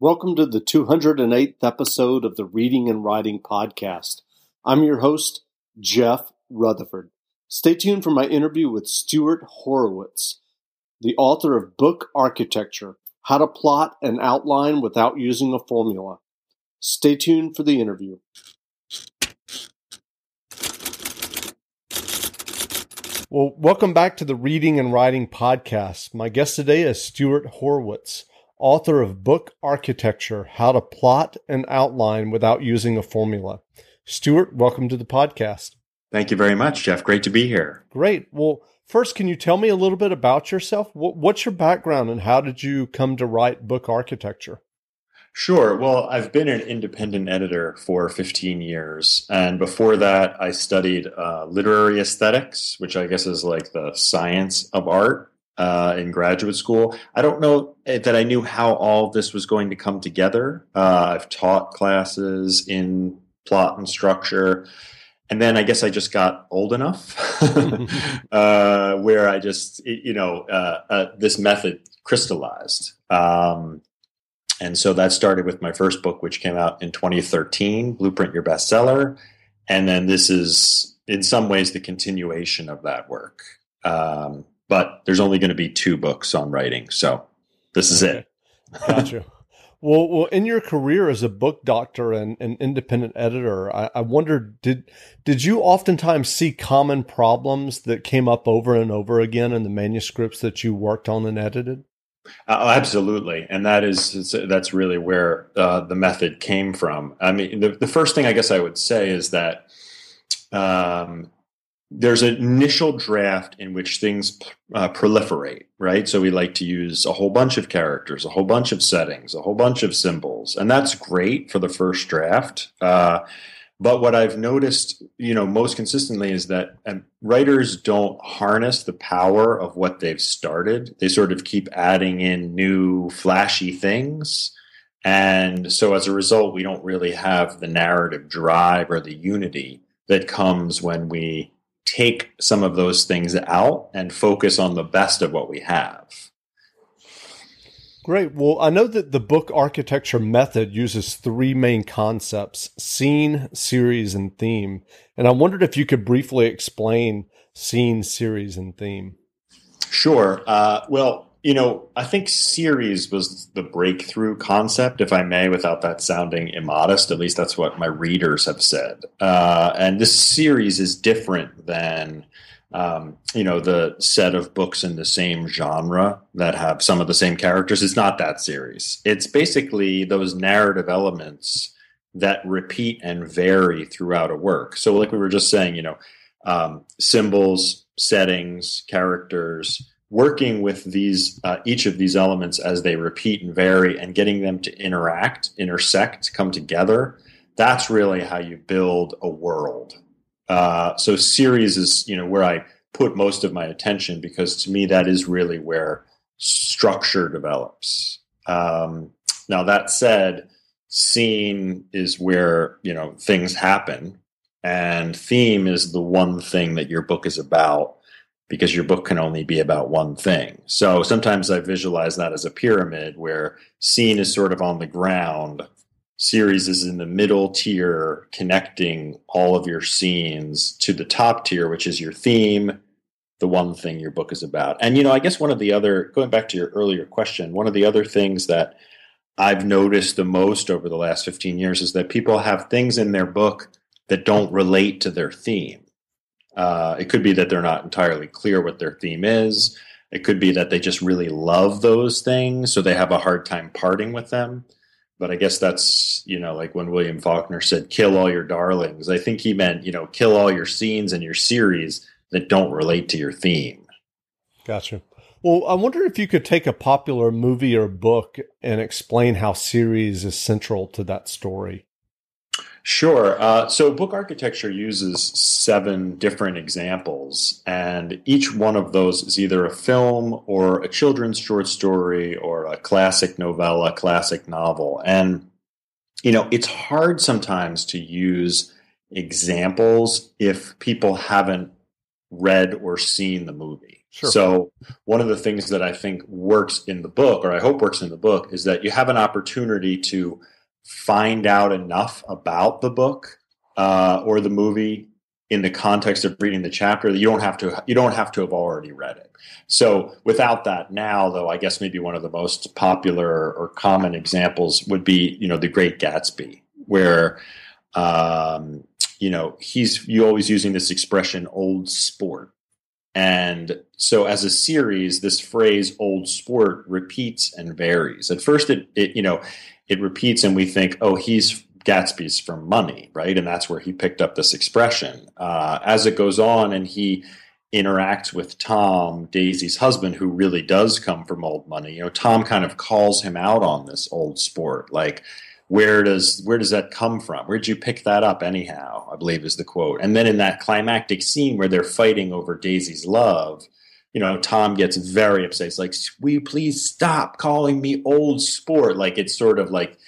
Welcome to the 208th episode of the Reading and Writing Podcast. I'm your host, Jeff Rutherford. Stay tuned for my interview with Stuart Horowitz, the author of Book Architecture How to Plot and Outline Without Using a Formula. Stay tuned for the interview. Well, welcome back to the Reading and Writing Podcast. My guest today is Stuart Horowitz author of Book Architecture How to Plot and Outline Without Using a Formula. Stuart, welcome to the podcast. Thank you very much, Jeff. Great to be here. Great. Well, first, can you tell me a little bit about yourself? What's your background and how did you come to write book architecture? Sure. Well, I've been an independent editor for 15 years. And before that, I studied uh, literary aesthetics, which I guess is like the science of art uh, in graduate school. I don't know that I knew how all this was going to come together. Uh, I've taught classes in plot and structure. And then I guess I just got old enough uh, where I just, you know, uh, uh, this method crystallized. Um, and so that started with my first book, which came out in 2013, Blueprint Your Bestseller. And then this is, in some ways, the continuation of that work. Um, but there's only going to be two books on writing. So this is okay. it. gotcha. Well, well, in your career as a book doctor and an independent editor, I, I wondered did did you oftentimes see common problems that came up over and over again in the manuscripts that you worked on and edited? Uh, absolutely, and that is that's really where uh, the method came from. I mean, the, the first thing I guess I would say is that um, there's an initial draft in which things uh, proliferate, right? So we like to use a whole bunch of characters, a whole bunch of settings, a whole bunch of symbols, and that's great for the first draft. Uh, but what I've noticed, you know, most consistently is that um, writers don't harness the power of what they've started. They sort of keep adding in new flashy things. And so as a result, we don't really have the narrative drive or the unity that comes when we take some of those things out and focus on the best of what we have. Great. Well, I know that the book architecture method uses three main concepts scene, series, and theme. And I wondered if you could briefly explain scene, series, and theme. Sure. Uh, well, you know, I think series was the breakthrough concept, if I may, without that sounding immodest. At least that's what my readers have said. Uh, and this series is different than, um, you know, the set of books in the same genre that have some of the same characters. It's not that series. It's basically those narrative elements that repeat and vary throughout a work. So, like we were just saying, you know, um, symbols, settings, characters working with these uh, each of these elements as they repeat and vary and getting them to interact intersect come together that's really how you build a world. Uh, so series is you know where i put most of my attention because to me that is really where structure develops. Um, now that said scene is where you know things happen and theme is the one thing that your book is about because your book can only be about one thing. So sometimes I visualize that as a pyramid where scene is sort of on the ground, series is in the middle tier, connecting all of your scenes to the top tier, which is your theme, the one thing your book is about. And, you know, I guess one of the other, going back to your earlier question, one of the other things that I've noticed the most over the last 15 years is that people have things in their book that don't relate to their theme. Uh, it could be that they're not entirely clear what their theme is. It could be that they just really love those things, so they have a hard time parting with them. But I guess that's, you know, like when William Faulkner said, kill all your darlings. I think he meant, you know, kill all your scenes and your series that don't relate to your theme. Gotcha. Well, I wonder if you could take a popular movie or book and explain how series is central to that story. Sure. Uh, so, book architecture uses seven different examples, and each one of those is either a film or a children's short story or a classic novella, classic novel. And, you know, it's hard sometimes to use examples if people haven't read or seen the movie. Sure. So, one of the things that I think works in the book, or I hope works in the book, is that you have an opportunity to find out enough about the book uh, or the movie in the context of reading the chapter that you don't have to you don't have to have already read it. So without that now though I guess maybe one of the most popular or common examples would be you know the Great Gatsby where um, you know he's you always using this expression old sport and so as a series this phrase old sport repeats and varies at first it, it you know it repeats and we think oh he's Gatsby's from money, right? And that's where he picked up this expression. Uh, as it goes on and he interacts with Tom, Daisy's husband, who really does come from old money, you know, Tom kind of calls him out on this old sport. Like, where does where does that come from? Where'd you pick that up anyhow? I believe is the quote. And then in that climactic scene where they're fighting over Daisy's love, you know, Tom gets very upset. He's like, Will you please stop calling me old sport? Like it's sort of like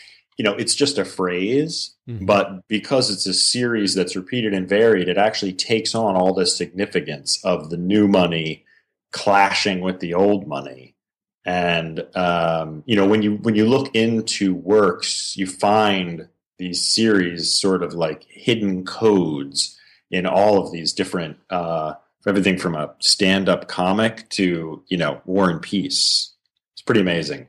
you know it's just a phrase mm-hmm. but because it's a series that's repeated and varied it actually takes on all the significance of the new money clashing with the old money and um, you know when you when you look into works you find these series sort of like hidden codes in all of these different uh, everything from a stand-up comic to you know war and peace it's pretty amazing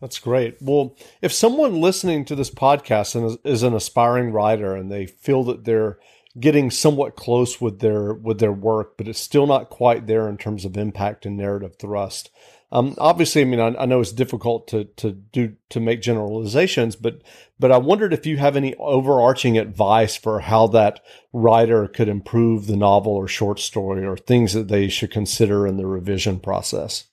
that's great. Well, if someone listening to this podcast and is, is, an aspiring writer and they feel that they're getting somewhat close with their with their work, but it's still not quite there in terms of impact and narrative thrust. Um, obviously, I mean, I, I, know it's difficult to to do to make generalizations, but but I wondered if you have any overarching advice for how that writer could improve the novel or short story, or things that they should consider in the revision process.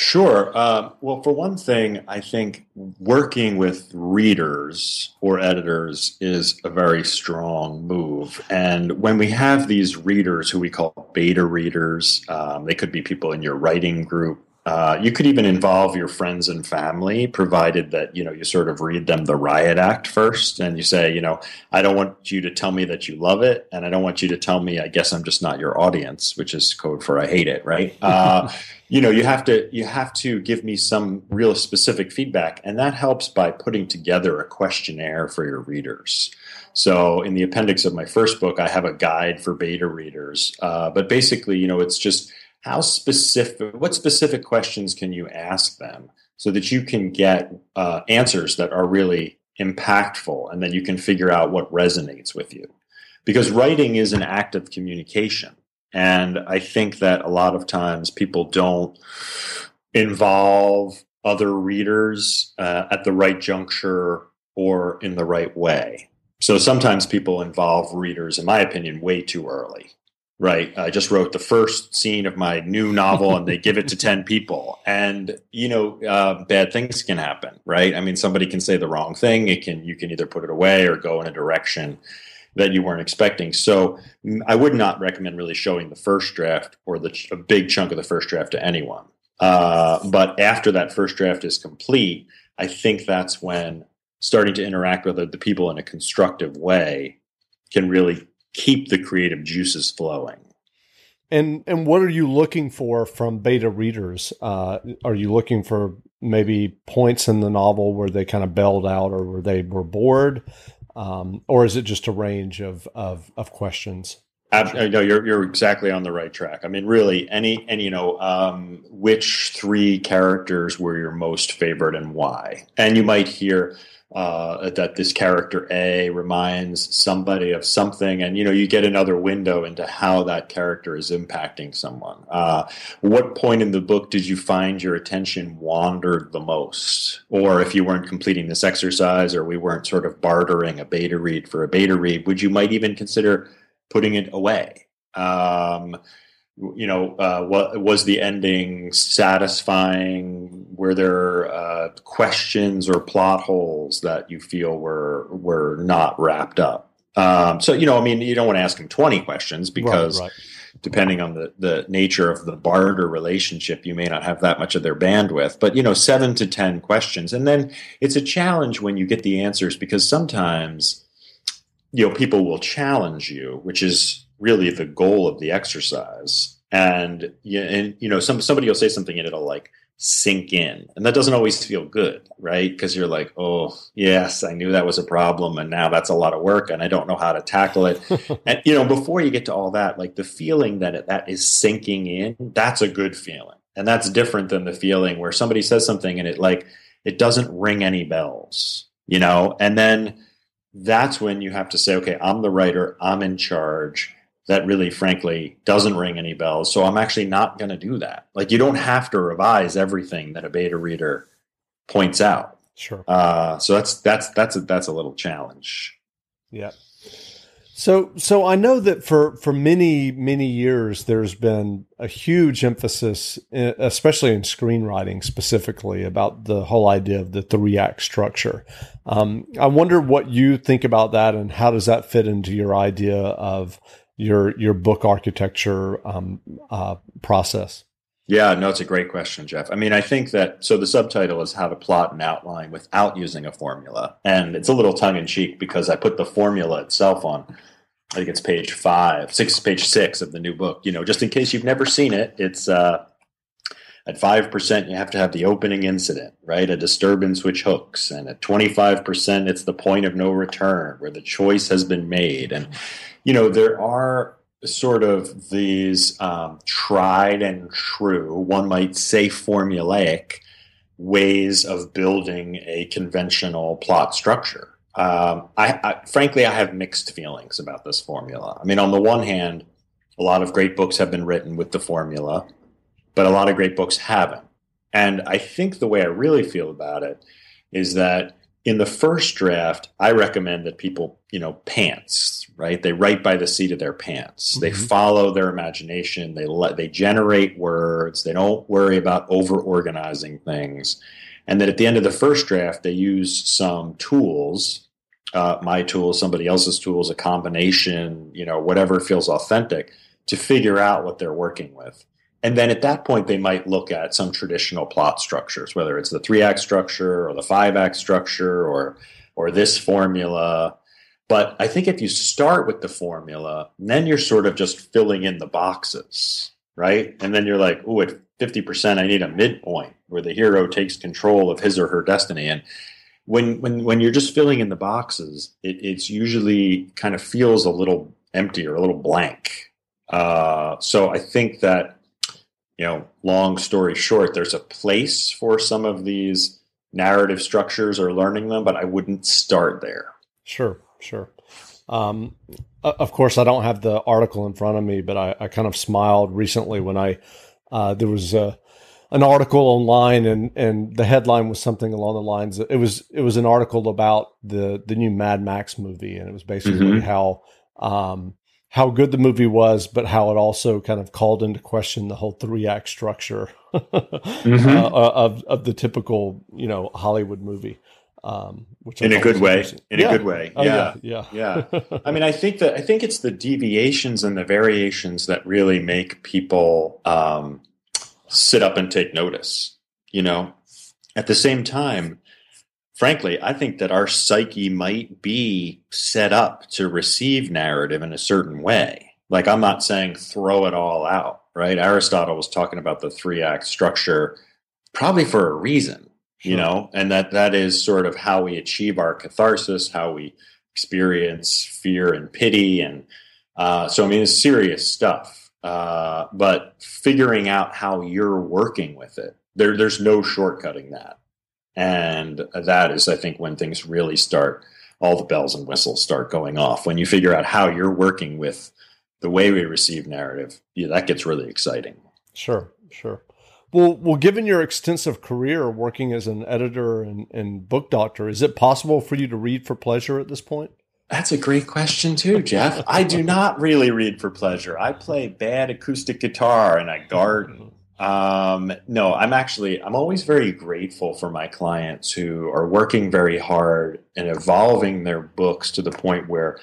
Sure. Uh, well, for one thing, I think working with readers or editors is a very strong move. And when we have these readers who we call beta readers, um, they could be people in your writing group uh, you could even involve your friends and family, provided that you know you sort of read them the riot act first, and you say, you know, I don't want you to tell me that you love it, and I don't want you to tell me, I guess I'm just not your audience, which is code for I hate it, right? Uh, you know, you have to you have to give me some real specific feedback, and that helps by putting together a questionnaire for your readers. So, in the appendix of my first book, I have a guide for beta readers, uh, but basically, you know, it's just how specific what specific questions can you ask them so that you can get uh, answers that are really impactful and then you can figure out what resonates with you? Because writing is an act of communication and i think that a lot of times people don't involve other readers uh, at the right juncture or in the right way. So sometimes people involve readers in my opinion way too early right. I just wrote the first scene of my new novel and they give it to 10 people. And you know uh, bad things can happen right? I mean somebody can say the wrong thing. It can you can either put it away or go in a direction that you weren't expecting. So i would not recommend really showing the first draft or the a big chunk of the first draft to anyone. Uh, but after that first draft is complete i think that's when starting to interact with the people in a constructive way can really keep the creative juices flowing. And and what are you looking for from beta readers? Uh, are you looking for maybe points in the novel where they kind of bailed out or where they were bored, um, or is it just a range of of, of questions? no, you're you're exactly on the right track. I mean, really, any and you know, um, which three characters were your most favorite and why? And you might hear uh, that this character A reminds somebody of something, and you know you get another window into how that character is impacting someone. Uh, what point in the book did you find your attention wandered the most, or if you weren't completing this exercise, or we weren't sort of bartering a beta read for a beta read, would you might even consider putting it away? Um, you know, uh, what was the ending satisfying? Were there uh, questions or plot holes that you feel were were not wrapped up? Um, so you know, I mean, you don't want to ask them twenty questions because. Right, right. Depending on the, the nature of the barter relationship, you may not have that much of their bandwidth. But you know, seven to ten questions, and then it's a challenge when you get the answers because sometimes you know people will challenge you, which is really the goal of the exercise. and yeah, and you know, some somebody will say something and it'll like sink in, and that doesn't always feel good, right? Because you're like, oh yes, I knew that was a problem, and now that's a lot of work, and I don't know how to tackle it. and you know, before you get to all that, like the feeling that it, that is sinking in, that's a good feeling, and that's different than the feeling where somebody says something and it like it doesn't ring any bells, you know, and then that's when you have to say, okay, I'm the writer, I'm in charge that really frankly doesn't ring any bells. So i'm actually not going to do that. Like you don't have to revise everything that a beta reader points out. Sure. Uh, so that's that's that's a, that's a little challenge. Yeah. So so i know that for for many many years there's been a huge emphasis especially in screenwriting specifically about the whole idea of the three act structure. Um, i wonder what you think about that and how does that fit into your idea of your your book architecture um, uh, process? Yeah, no, it's a great question, Jeff. I mean, I think that so the subtitle is how to plot and outline without using a formula, and it's a little tongue in cheek because I put the formula itself on. I think it's page five, six, page six of the new book. You know, just in case you've never seen it, it's uh, at five percent you have to have the opening incident, right? A disturbance which hooks, and at twenty five percent it's the point of no return where the choice has been made, and you know, there are sort of these um, tried and true, one might say formulaic ways of building a conventional plot structure. Um, I, I, frankly, I have mixed feelings about this formula. I mean, on the one hand, a lot of great books have been written with the formula, but a lot of great books haven't. And I think the way I really feel about it is that in the first draft, I recommend that people, you know, pants, right? They write by the seat of their pants. Mm-hmm. They follow their imagination. They let they generate words. They don't worry about over organizing things. And that at the end of the first draft, they use some tools, uh, my tools, somebody else's tools, a combination, you know, whatever feels authentic, to figure out what they're working with. And then at that point, they might look at some traditional plot structures, whether it's the three act structure or the five act structure or or this formula. But I think if you start with the formula, then you're sort of just filling in the boxes, right? And then you're like, oh, at 50%, I need a midpoint where the hero takes control of his or her destiny. And when when when you're just filling in the boxes, it, it's usually kind of feels a little empty or a little blank. Uh, so I think that you know, long story short, there's a place for some of these narrative structures or learning them, but I wouldn't start there. Sure, sure. Um, of course, I don't have the article in front of me, but I, I kind of smiled recently when I uh, there was a, an article online, and and the headline was something along the lines. Of, it was it was an article about the the new Mad Max movie, and it was basically mm-hmm. how um, how good the movie was, but how it also kind of called into question the whole three act structure mm-hmm. uh, of of the typical you know Hollywood movie. Um, which in a good way, in yeah. a good way, oh, yeah, yeah, yeah. yeah. I mean, I think that I think it's the deviations and the variations that really make people um, sit up and take notice. You know, at the same time, frankly, I think that our psyche might be set up to receive narrative in a certain way. Like, I'm not saying throw it all out, right? Aristotle was talking about the three act structure probably for a reason, you know, and that that is sort of how we achieve our catharsis, how we experience fear and pity. And uh, so, I mean, it's serious stuff. Uh, but figuring out how you're working with it, there, there's no shortcutting that. And that is, I think, when things really start, all the bells and whistles start going off. When you figure out how you're working with the way we receive narrative, yeah, that gets really exciting. Sure, sure. Well, well, given your extensive career working as an editor and, and book doctor, is it possible for you to read for pleasure at this point? That's a great question too, Jeff. I do not really read for pleasure. I play bad acoustic guitar and I garden. Um, no, I'm actually I'm always very grateful for my clients who are working very hard and evolving their books to the point where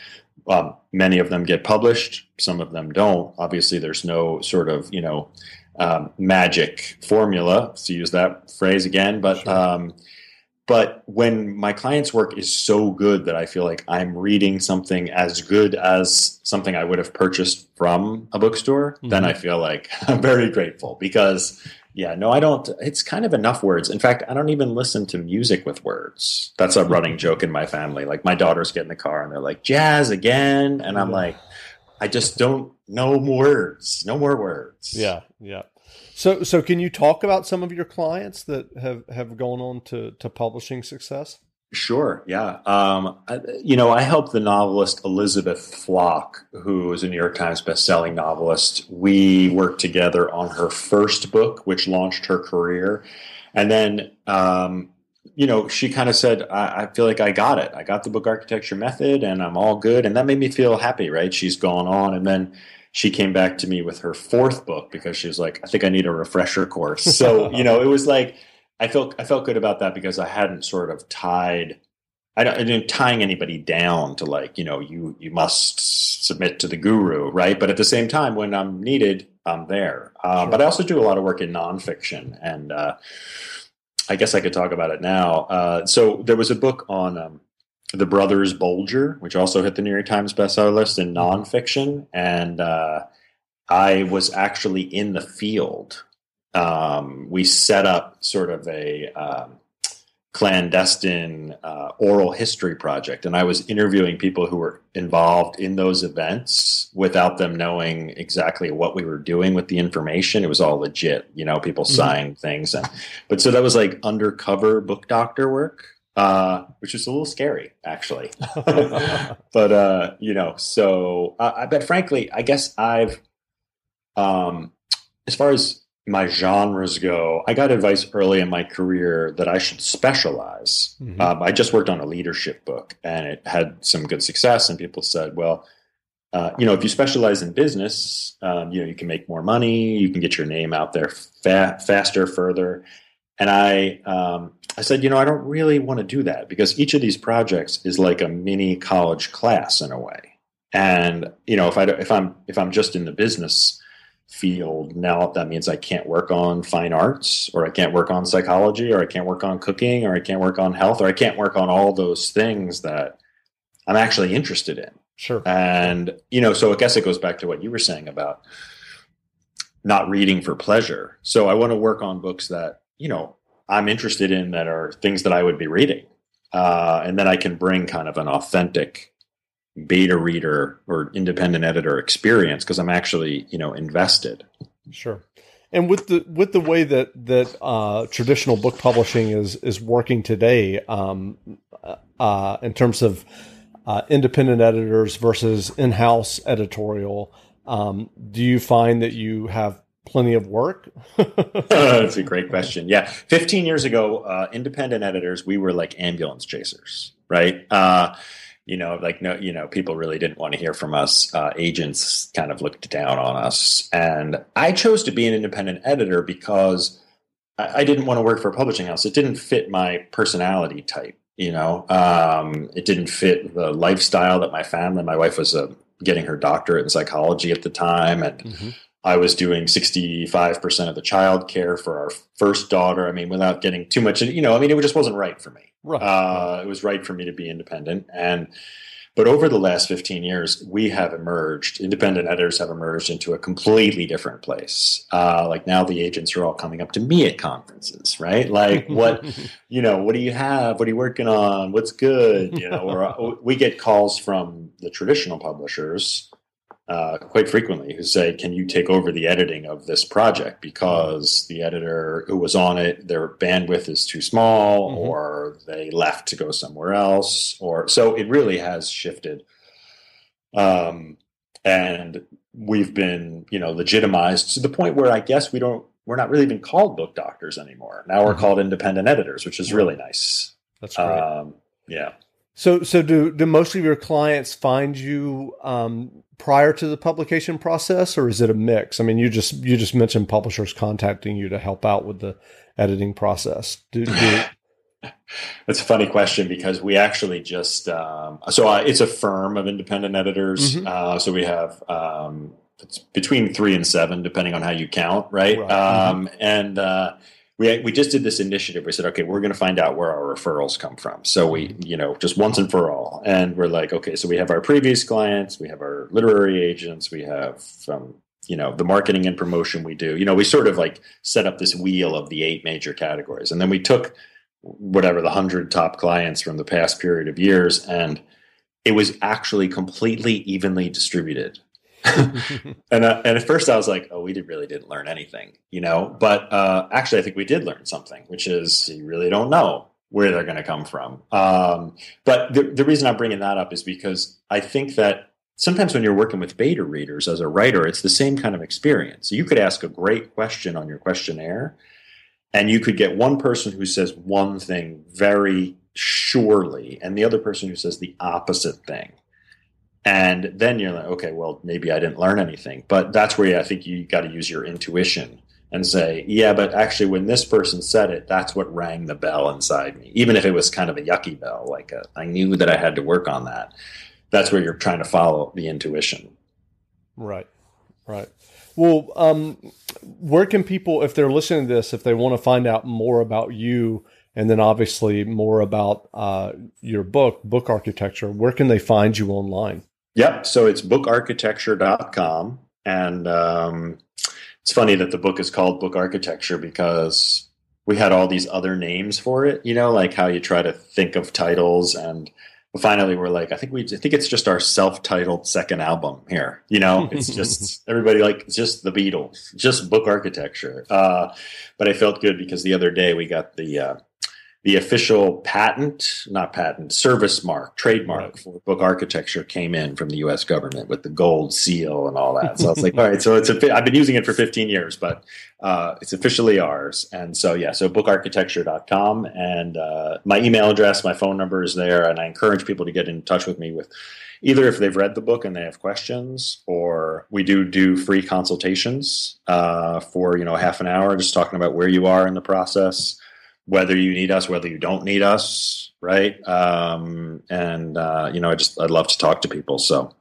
um, many of them get published, some of them don't. Obviously, there's no sort of you know um, magic formula to use that phrase again, but sure. But when my client's work is so good that I feel like I'm reading something as good as something I would have purchased from a bookstore, mm-hmm. then I feel like I'm very grateful because yeah, no, I don't. It's kind of enough words. In fact, I don't even listen to music with words. That's a running mm-hmm. joke in my family. Like my daughters get in the car and they're like, jazz again. And I'm like, I just don't know words. No more words. Yeah. Yeah. So, so can you talk about some of your clients that have, have gone on to, to publishing success? Sure. Yeah. Um, I, you know, I helped the novelist Elizabeth Flock, who is a New York Times bestselling novelist. We worked together on her first book, which launched her career. And then, um, you know, she kind of said, I, I, feel like I got it. I got the book architecture method and I'm all good. And that made me feel happy, right? She's gone on. And then she came back to me with her fourth book because she was like, I think I need a refresher course. So, you know, it was like, I felt I felt good about that because I hadn't sort of tied I, don't, I didn't tying anybody down to like you know you you must submit to the guru right but at the same time when I'm needed I'm there uh, sure. but I also do a lot of work in nonfiction and uh, I guess I could talk about it now uh, so there was a book on um, the brothers Bulger which also hit the New York Times bestseller list in mm-hmm. nonfiction and uh, I was actually in the field um, we set up sort of a um, clandestine uh, oral history project, and I was interviewing people who were involved in those events without them knowing exactly what we were doing with the information. It was all legit, you know. People mm-hmm. signed things, and but so that was like undercover book doctor work. Uh, which was a little scary, actually. but uh, you know, so uh, but frankly, I guess I've, um, as far as my genres go, I got advice early in my career that I should specialize. Mm-hmm. Um, I just worked on a leadership book and it had some good success, and people said, well, uh, you know, if you specialize in business, um, you know, you can make more money, you can get your name out there fa- faster, further. And I, um, I said, you know, I don't really want to do that because each of these projects is like a mini college class in a way. And you know, if I if I'm if I'm just in the business field. Now that means I can't work on fine arts, or I can't work on psychology, or I can't work on cooking, or I can't work on health, or I can't work on all those things that I'm actually interested in. Sure. And, you know, so I guess it goes back to what you were saying about not reading for pleasure. So I want to work on books that, you know, I'm interested in that are things that I would be reading. Uh, and then I can bring kind of an authentic beta reader or independent editor experience because I'm actually you know invested. Sure. And with the with the way that that uh, traditional book publishing is is working today, um, uh, in terms of uh, independent editors versus in house editorial, um, do you find that you have plenty of work? That's a great question. Yeah, 15 years ago, uh, independent editors we were like ambulance chasers, right? Uh, you know, like no, you know, people really didn't want to hear from us. Uh, agents kind of looked down on us, and I chose to be an independent editor because I, I didn't want to work for a publishing house. It didn't fit my personality type. You know, um, it didn't fit the lifestyle that my family. My wife was uh, getting her doctorate in psychology at the time, and mm-hmm. I was doing 65% of the child care for our first daughter. I mean, without getting too much, you know, I mean, it just wasn't right for me. Right. Uh, it was right for me to be independent. And, but over the last 15 years, we have emerged, independent editors have emerged into a completely different place. Uh, like now the agents are all coming up to me at conferences, right? Like what, you know, what do you have? What are you working on? What's good? You know, or uh, we get calls from the traditional publishers uh, quite frequently who say, "Can you take over the editing of this project because the editor who was on it, their bandwidth is too small, mm-hmm. or they left to go somewhere else, or so it really has shifted." Um, and we've been, you know, legitimized to the point where I guess we don't, we're not really even called book doctors anymore. Now we're mm-hmm. called independent editors, which is really nice. That's great. Um, yeah. So, so do do most of your clients find you um, prior to the publication process, or is it a mix? I mean, you just you just mentioned publishers contacting you to help out with the editing process. Do, do That's a funny question because we actually just um, so uh, it's a firm of independent editors. Mm-hmm. Uh, so we have um, it's between three and seven, depending on how you count, right? right. Um, mm-hmm. And uh, we we just did this initiative. We said, okay, we're going to find out where our referrals come from. So we, you know, just once and for all, and we're like, okay, so we have our previous clients, we have our literary agents, we have um, you know the marketing and promotion we do. You know, we sort of like set up this wheel of the eight major categories, and then we took whatever the hundred top clients from the past period of years, and it was actually completely evenly distributed and uh, and at first I was like, oh, we did, really didn't learn anything, you know. But uh, actually, I think we did learn something, which is you really don't know where they're going to come from. Um, but the, the reason I'm bringing that up is because I think that sometimes when you're working with beta readers as a writer, it's the same kind of experience. You could ask a great question on your questionnaire, and you could get one person who says one thing very surely, and the other person who says the opposite thing and then you're like okay well maybe i didn't learn anything. But that's where i think you got to use your intuition and say yeah but actually when this person said it that's what rang the bell inside me. Even if it was kind of a yucky bell like a, I knew that i had to work on that. That's where you're trying to follow the intuition. Right. Right. Well um, where can people if they're listening to this if they want to find out more about you and then obviously more about uh, your book book architecture where can they find you online Yep. So it's bookarchitecture.com. And um, it's funny that the book is called Book Architecture because we had all these other names for it, you know, like how you try to think of titles. And finally, we're like, I think we, I think it's just our self titled second album here. You know, it's just everybody like, just the Beatles, just book architecture. Uh, but I felt good because the other day we got the, uh, the official patent, not patent, service mark, trademark right. for book architecture came in from the U.S. government with the gold seal and all that. So I was like, all right, so it's a, I've been using it for 15 years, but uh, it's officially ours. And so yeah, so bookarchitecture.com and uh, my email address, my phone number is there, and I encourage people to get in touch with me with either if they've read the book and they have questions, or we do do free consultations uh, for you know half an hour, just talking about where you are in the process whether you need us, whether you don't need us, right? Um, and uh, you know, I just I'd love to talk to people. So,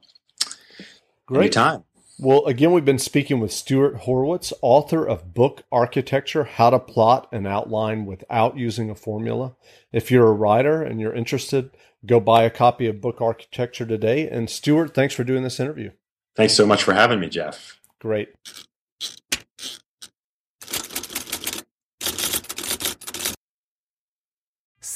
great time. Well, again, we've been speaking with Stuart Horowitz, author of Book Architecture How to Plot and Outline Without Using a Formula. If you're a writer and you're interested, go buy a copy of Book Architecture today. And Stuart, thanks for doing this interview. Thanks so much for having me, Jeff. Great.